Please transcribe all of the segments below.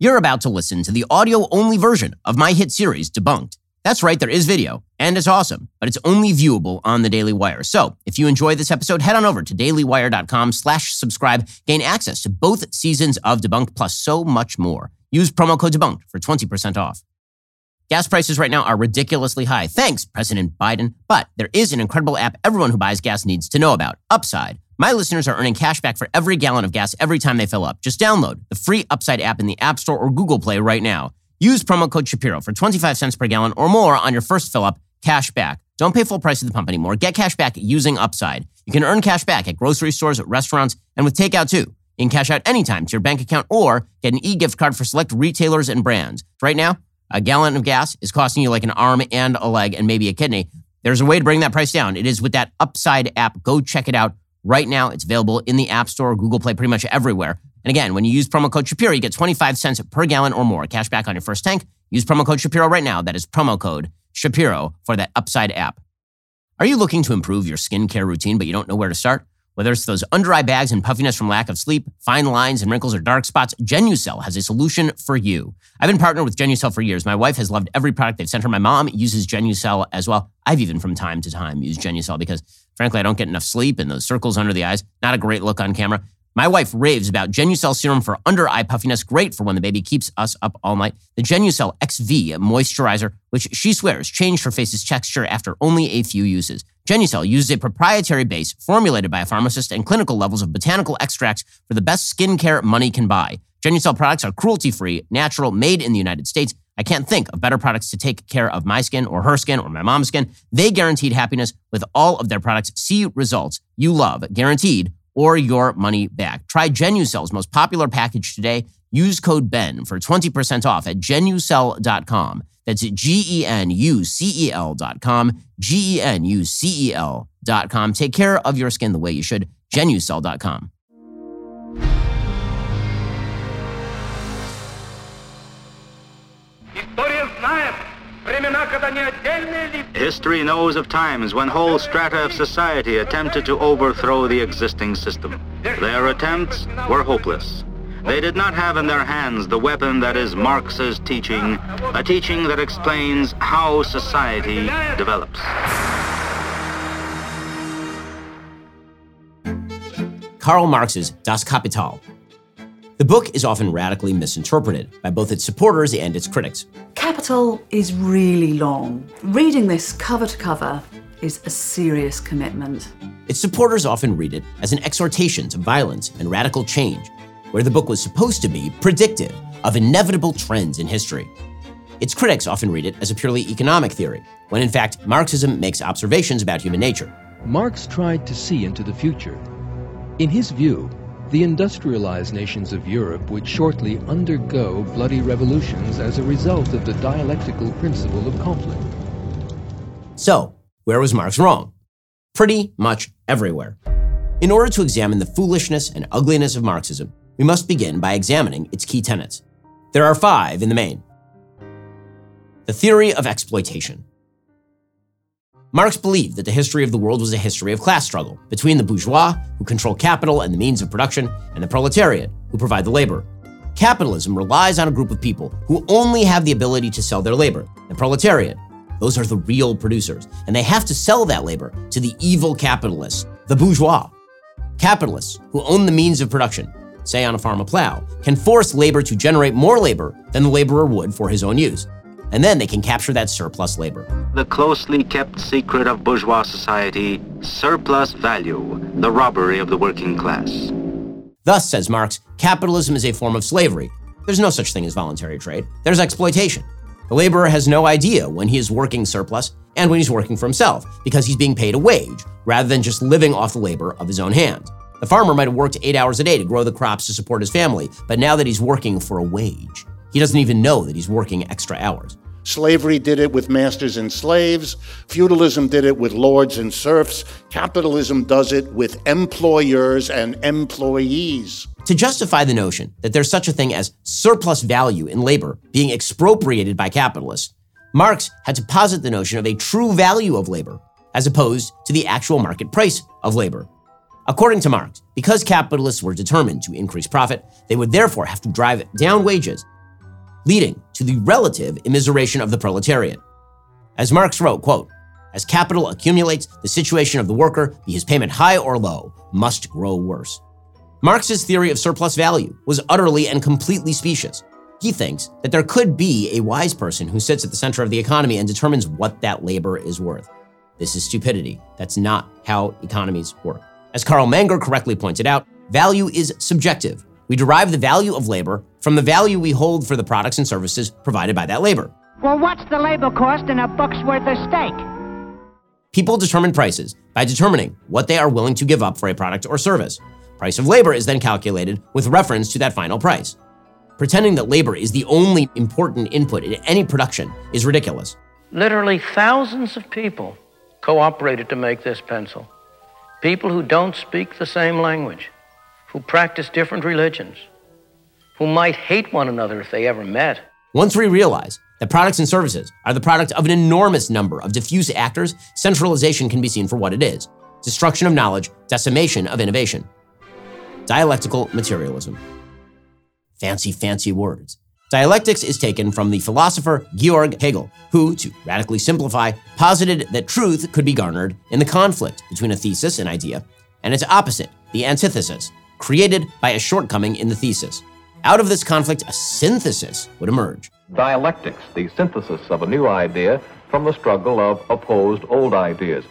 You're about to listen to the audio only version of my hit series, Debunked. That's right, there is video, and it's awesome, but it's only viewable on the Daily Wire. So if you enjoy this episode, head on over to dailywire.com slash subscribe, gain access to both seasons of Debunked plus so much more. Use promo code Debunked for 20% off. Gas prices right now are ridiculously high. Thanks, President Biden. But there is an incredible app everyone who buys gas needs to know about Upside. My listeners are earning cash back for every gallon of gas every time they fill up. Just download the free Upside app in the App Store or Google Play right now. Use promo code Shapiro for 25 cents per gallon or more on your first fill up. Cash back. Don't pay full price at the pump anymore. Get cash back using Upside. You can earn cash back at grocery stores, restaurants, and with takeout too. You can cash out anytime to your bank account or get an e-gift card for select retailers and brands. Right now, a gallon of gas is costing you like an arm and a leg and maybe a kidney. There's a way to bring that price down. It is with that Upside app. Go check it out right now. It's available in the App Store, Google Play, pretty much everywhere. And again, when you use promo code Shapiro, you get 25 cents per gallon or more cash back on your first tank. Use promo code Shapiro right now. That is promo code Shapiro for that Upside app. Are you looking to improve your skincare routine, but you don't know where to start? Whether it's those under eye bags and puffiness from lack of sleep, fine lines and wrinkles or dark spots, Genucel has a solution for you. I've been partnered with Genucel for years. My wife has loved every product they've sent her. My mom uses Genucel as well. I've even from time to time used Genucel because frankly, I don't get enough sleep and those circles under the eyes, not a great look on camera. My wife raves about Genucel serum for under eye puffiness, great for when the baby keeps us up all night. The Genucel XV moisturizer, which she swears changed her face's texture after only a few uses. Genucel uses a proprietary base formulated by a pharmacist and clinical levels of botanical extracts for the best skincare money can buy. Genucel products are cruelty free, natural, made in the United States. I can't think of better products to take care of my skin or her skin or my mom's skin. They guaranteed happiness with all of their products. See results you love, guaranteed or your money back. Try Genucel's most popular package today. Use code BEN for 20% off at genucel.com. That's G E N U C E L.com. G E N U C E L.com. Take care of your skin the way you should. Genucel.com. History knows of times when whole strata of society attempted to overthrow the existing system. Their attempts were hopeless. They did not have in their hands the weapon that is Marx's teaching, a teaching that explains how society develops. Karl Marx's Das Kapital. The book is often radically misinterpreted by both its supporters and its critics. Capital is really long. Reading this cover to cover is a serious commitment. Its supporters often read it as an exhortation to violence and radical change, where the book was supposed to be predictive of inevitable trends in history. Its critics often read it as a purely economic theory, when in fact Marxism makes observations about human nature. Marx tried to see into the future. In his view, the industrialized nations of Europe would shortly undergo bloody revolutions as a result of the dialectical principle of conflict. So, where was Marx wrong? Pretty much everywhere. In order to examine the foolishness and ugliness of Marxism, we must begin by examining its key tenets. There are five in the main. The theory of exploitation. Marx believed that the history of the world was a history of class struggle between the bourgeois, who control capital and the means of production, and the proletariat, who provide the labor. Capitalism relies on a group of people who only have the ability to sell their labor, the proletariat. Those are the real producers, and they have to sell that labor to the evil capitalists, the bourgeois. Capitalists, who own the means of production, say on a farm a plow, can force labor to generate more labor than the laborer would for his own use and then they can capture that surplus labor. The closely kept secret of bourgeois society surplus value, the robbery of the working class. Thus, says Marx, capitalism is a form of slavery. There's no such thing as voluntary trade, there's exploitation. The laborer has no idea when he is working surplus and when he's working for himself because he's being paid a wage rather than just living off the labor of his own hand. The farmer might have worked eight hours a day to grow the crops to support his family, but now that he's working for a wage, he doesn't even know that he's working extra hours. Slavery did it with masters and slaves. Feudalism did it with lords and serfs. Capitalism does it with employers and employees. To justify the notion that there's such a thing as surplus value in labor being expropriated by capitalists, Marx had to posit the notion of a true value of labor, as opposed to the actual market price of labor. According to Marx, because capitalists were determined to increase profit, they would therefore have to drive down wages leading to the relative immiseration of the proletariat. As Marx wrote, quote, as capital accumulates, the situation of the worker, be his payment high or low, must grow worse. Marx's theory of surplus value was utterly and completely specious. He thinks that there could be a wise person who sits at the center of the economy and determines what that labor is worth. This is stupidity. That's not how economies work. As Carl Menger correctly pointed out, value is subjective. We derive the value of labor from the value we hold for the products and services provided by that labor. Well, what's the labor cost in a buck's worth of steak? People determine prices by determining what they are willing to give up for a product or service. Price of labor is then calculated with reference to that final price. Pretending that labor is the only important input in any production is ridiculous. Literally thousands of people cooperated to make this pencil. People who don't speak the same language, who practice different religions, who might hate one another if they ever met. Once we realize that products and services are the product of an enormous number of diffuse actors, centralization can be seen for what it is destruction of knowledge, decimation of innovation. Dialectical materialism. Fancy, fancy words. Dialectics is taken from the philosopher Georg Hegel, who, to radically simplify, posited that truth could be garnered in the conflict between a thesis, an idea, and its opposite, the antithesis, created by a shortcoming in the thesis. Out of this conflict, a synthesis would emerge. Dialectics, the synthesis of a new idea from the struggle of opposed old ideas,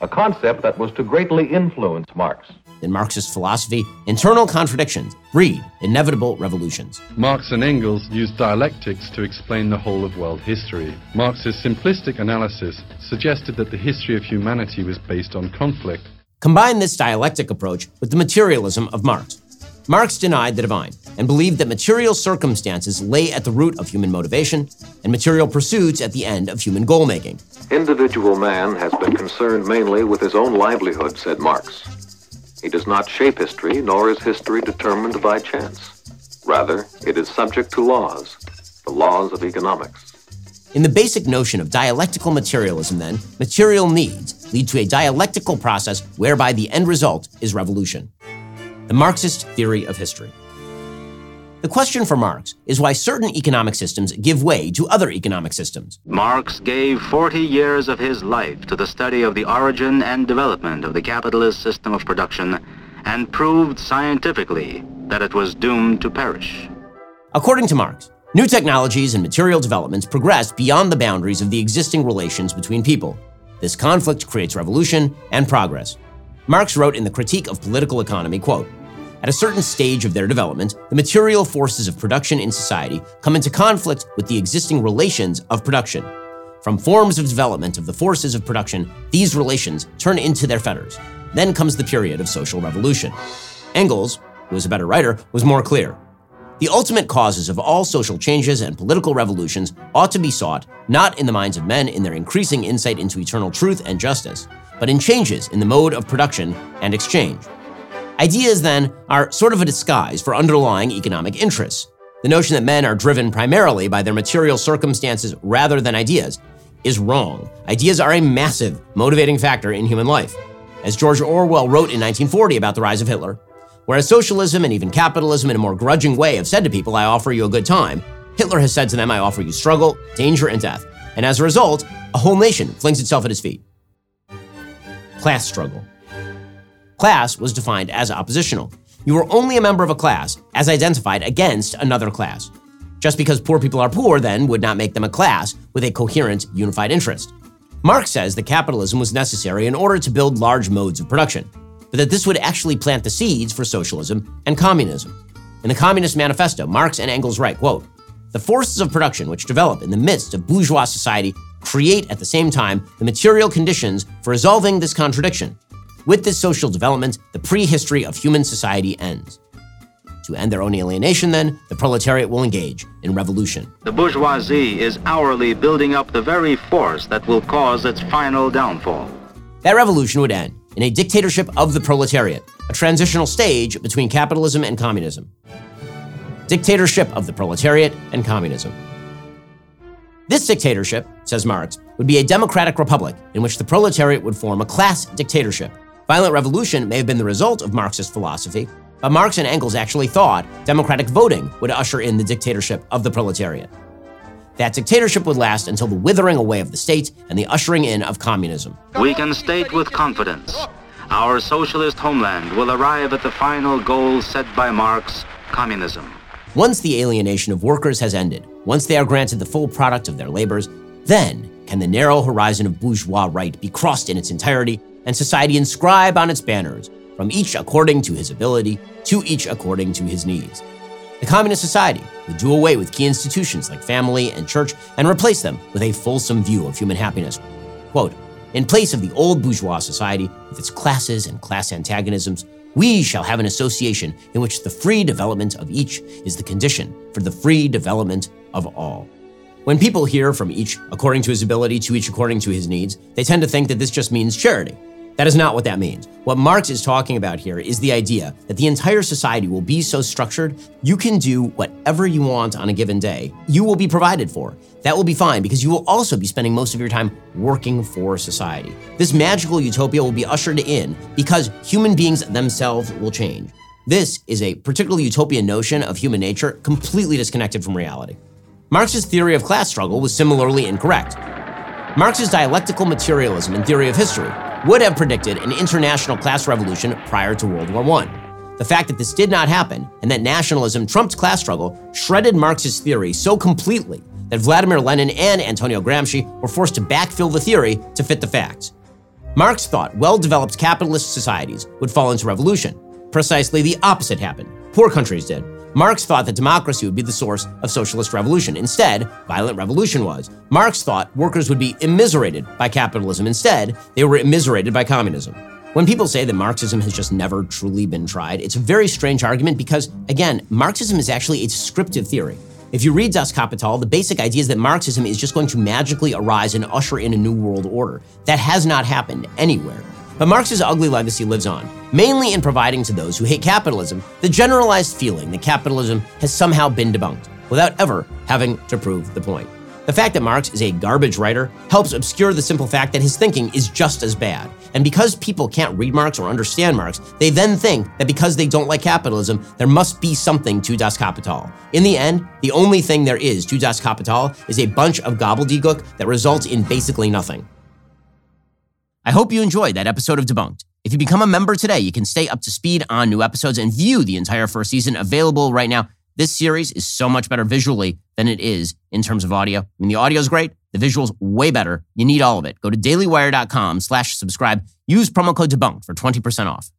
a concept that was to greatly influence Marx. In Marxist philosophy, internal contradictions breed inevitable revolutions. Marx and Engels used dialectics to explain the whole of world history. Marx's simplistic analysis suggested that the history of humanity was based on conflict. Combine this dialectic approach with the materialism of Marx. Marx denied the divine and believed that material circumstances lay at the root of human motivation and material pursuits at the end of human goal making. Individual man has been concerned mainly with his own livelihood, said Marx. He does not shape history, nor is history determined by chance. Rather, it is subject to laws, the laws of economics. In the basic notion of dialectical materialism, then, material needs lead to a dialectical process whereby the end result is revolution. The Marxist theory of history. The question for Marx is why certain economic systems give way to other economic systems. Marx gave 40 years of his life to the study of the origin and development of the capitalist system of production and proved scientifically that it was doomed to perish. According to Marx, new technologies and material developments progress beyond the boundaries of the existing relations between people. This conflict creates revolution and progress. Marx wrote in the Critique of Political Economy, quote, at a certain stage of their development, the material forces of production in society come into conflict with the existing relations of production. From forms of development of the forces of production, these relations turn into their fetters. Then comes the period of social revolution. Engels, who was a better writer, was more clear. The ultimate causes of all social changes and political revolutions ought to be sought not in the minds of men in their increasing insight into eternal truth and justice, but in changes in the mode of production and exchange. Ideas, then, are sort of a disguise for underlying economic interests. The notion that men are driven primarily by their material circumstances rather than ideas is wrong. Ideas are a massive motivating factor in human life. As George Orwell wrote in 1940 about the rise of Hitler, whereas socialism and even capitalism in a more grudging way have said to people, I offer you a good time, Hitler has said to them, I offer you struggle, danger, and death. And as a result, a whole nation flings itself at his feet. Class struggle. Class was defined as oppositional. You were only a member of a class as identified against another class. Just because poor people are poor, then, would not make them a class with a coherent, unified interest. Marx says that capitalism was necessary in order to build large modes of production, but that this would actually plant the seeds for socialism and communism. In the Communist Manifesto, Marx and Engels write, quote, The forces of production which develop in the midst of bourgeois society create at the same time the material conditions for resolving this contradiction with this social development, the prehistory of human society ends. To end their own alienation, then, the proletariat will engage in revolution. The bourgeoisie is hourly building up the very force that will cause its final downfall. That revolution would end in a dictatorship of the proletariat, a transitional stage between capitalism and communism. Dictatorship of the proletariat and communism. This dictatorship, says Marx, would be a democratic republic in which the proletariat would form a class dictatorship Violent revolution may have been the result of Marxist philosophy, But Marx and Engels actually thought democratic voting would usher in the dictatorship of the proletariat. That dictatorship would last until the withering away of the state and the ushering in of communism. We can state with confidence our socialist homeland will arrive at the final goal set by Marx communism. Once the alienation of workers has ended, once they are granted the full product of their labors, then can the narrow horizon of bourgeois right be crossed in its entirety and society inscribe on its banners, from each according to his ability, to each according to his needs. The communist society would do away with key institutions like family and church and replace them with a fulsome view of human happiness. Quote, in place of the old bourgeois society with its classes and class antagonisms, we shall have an association in which the free development of each is the condition for the free development of all. When people hear from each according to his ability to each according to his needs, they tend to think that this just means charity. That is not what that means. What Marx is talking about here is the idea that the entire society will be so structured you can do whatever you want on a given day. You will be provided for. That will be fine because you will also be spending most of your time working for society. This magical utopia will be ushered in because human beings themselves will change. This is a particularly utopian notion of human nature completely disconnected from reality. Marx's theory of class struggle was similarly incorrect. Marx's dialectical materialism and theory of history would have predicted an international class revolution prior to World War I. The fact that this did not happen and that nationalism trumped class struggle shredded Marx's theory so completely that Vladimir Lenin and Antonio Gramsci were forced to backfill the theory to fit the facts. Marx thought well developed capitalist societies would fall into revolution. Precisely the opposite happened. Poor countries did. Marx thought that democracy would be the source of socialist revolution. Instead, violent revolution was. Marx thought workers would be immiserated by capitalism. Instead, they were immiserated by communism. When people say that Marxism has just never truly been tried, it's a very strange argument because, again, Marxism is actually a descriptive theory. If you read Das Kapital, the basic idea is that Marxism is just going to magically arise and usher in a new world order. That has not happened anywhere. But Marx's ugly legacy lives on, mainly in providing to those who hate capitalism the generalized feeling that capitalism has somehow been debunked, without ever having to prove the point. The fact that Marx is a garbage writer helps obscure the simple fact that his thinking is just as bad. And because people can't read Marx or understand Marx, they then think that because they don't like capitalism, there must be something to Das Kapital. In the end, the only thing there is to Das Kapital is a bunch of gobbledygook that results in basically nothing. I hope you enjoyed that episode of Debunked. If you become a member today, you can stay up to speed on new episodes and view the entire first season available right now. This series is so much better visually than it is in terms of audio. I mean, the audio is great. The visuals way better. You need all of it. Go to dailywire.com slash subscribe. Use promo code debunked for 20% off.